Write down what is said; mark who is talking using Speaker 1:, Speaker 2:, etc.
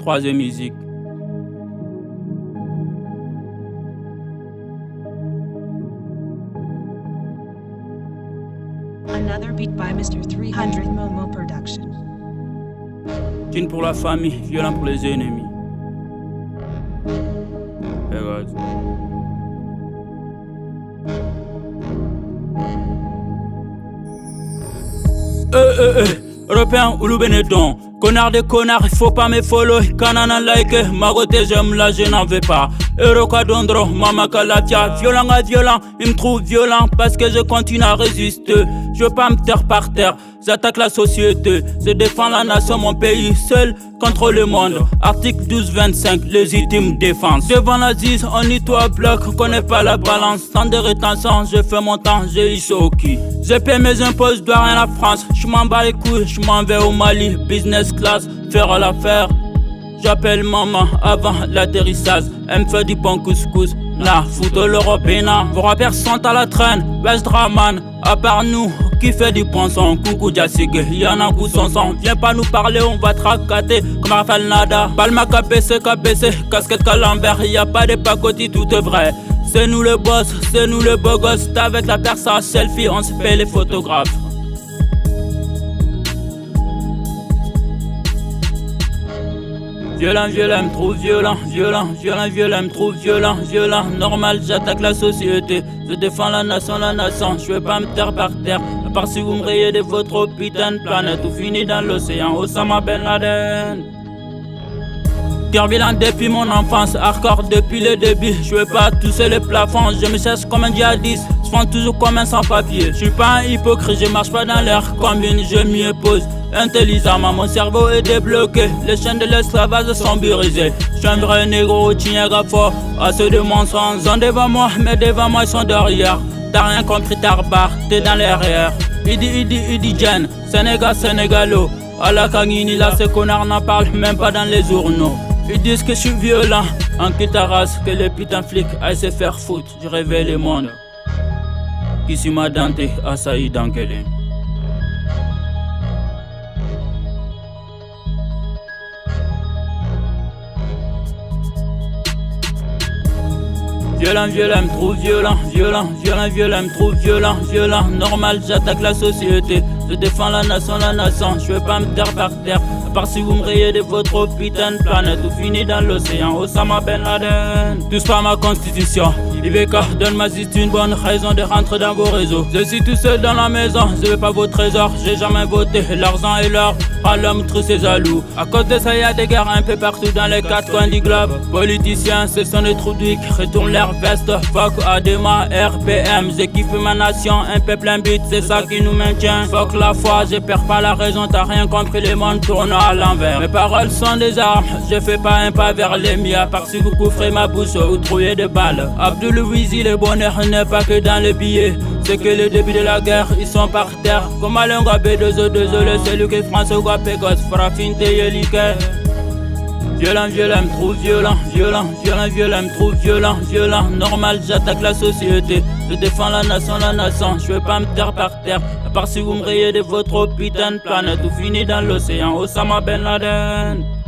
Speaker 1: Troisième musique.
Speaker 2: Another beat by Mr. 300 Momo Production.
Speaker 1: Tune pour la famille, violent pour les ennemis. Regarde. Eh eh eh, Européen ou le Benetton. Connard de connard, il faut pas me follow. Kanana like, magoté j'aime là, je n'en veux pas. Dondro, Mama Kalatia, violent à violent, il me trouve violent parce que je continue à résister. Je veux pas me taire par terre, j'attaque la société, je défends la nation, mon pays, seul contre le monde. Article 12-25, légitime défense. Devant la 10, on nettoie bloc, on connaît pas la balance. Sans de rétention, je fais mon temps, j'ai eu qui. Je paie mes impôts, je dois rien à la France. Je m'en bats les couilles, je m'en vais au Mali, business class, faire l'affaire. J'appelle maman avant l'atterrissage. Elle me fait du bon couscous. Na, foutez l'européen. Vos rappeurs sont à la traîne. West Draman, à part nous, qui fait du ponçon. Coucou Jassigue, y'en a coup son son. Viens pas nous parler, on va tracater comme Rafael Nada. Palma KPC, KPC, casquette Calambert. Y a pas de pacotis, tout est vrai. C'est nous le boss, c'est nous le beau gosse. T'es avec la personne selfie, on se fait les photographes. Violent, violent, trop violent, violent, violent, violent, trop violent, violent. Normal, j'attaque la société. Je défends la nation, la nation. Je vais pas me taire par terre. À part si vous me rayez de votre putain de planète. Tout fini dans l'océan. Osama Ben Laden. Cœur violent depuis mon enfance, hardcore depuis le début. Je veux pas tousser le plafond, je me cherche comme un djihadiste. Je prends toujours comme un sans-papier. Je suis pas un hypocrite, je marche pas dans l'air combine, je m'y oppose. Intelligemment, mon cerveau est débloqué. Les chaînes de l'esclavage sont brisées. Je suis un vrai négro, tient fort. Ceux de ils sont devant moi, mais devant moi ils sont derrière. T'as rien compris, t'as t'es dans l'arrière. Idi, idi, idi, Jen, Sénégal, Sénégalo. À la Kangini, là, ces connards n'en parlent même pas dans les journaux. Ils disent que je suis violent, en race, que les putains flics aillent se faire foutre. Je révèle le monde. Qui s'y m'a denté, assailli dans Violent, violent, trop violent, violent, violent, violent, trop violent, violent. Normal, j'attaque la société. Je défends la nation, la nation. Je veux pas me taire par terre. À part si vous me rayez de votre putain de planète. Tout fini dans l'océan. Osama Ben Laden. Tous pas ma constitution. Ibeka, donne-moi juste une bonne raison de rentrer dans vos réseaux. Je suis tout seul dans la maison, je veux pas vos trésors. J'ai jamais voté l'argent et l'or. À l'homme trop ses jaloux. À cause de ça, y a des guerres un peu partout dans les quatre coins du globe. Politiciens, ce sont des trous d'huile, retournent leur veste. Fuck Adema, RPM, j'ai kiffé ma nation. Un peuple, un but, c'est ça qui nous maintient. Fuck la foi, je perds pas la raison, t'as rien compris, les mondes tournent à l'envers. Mes paroles sont des armes, je fais pas un pas vers les miens. Parce que vous couvrez ma bouche ou trouillez de balles. Abdul le bonheur n'est pas que dans les billets. C'est que le début de la guerre, ils sont par terre. Comme Alain Gabé, désolé, c'est lui qui France, Gapegos, Farafinte, Yelike. Violent, violent, trop violent, violent, violent, violent, trop violent, violent. Normal, j'attaque la société. Je défends la nation, la nation. Je veux pas me taire par terre. À part si vous me rayez de votre putain de planète. Tout fini dans l'océan. Osama Ben Laden.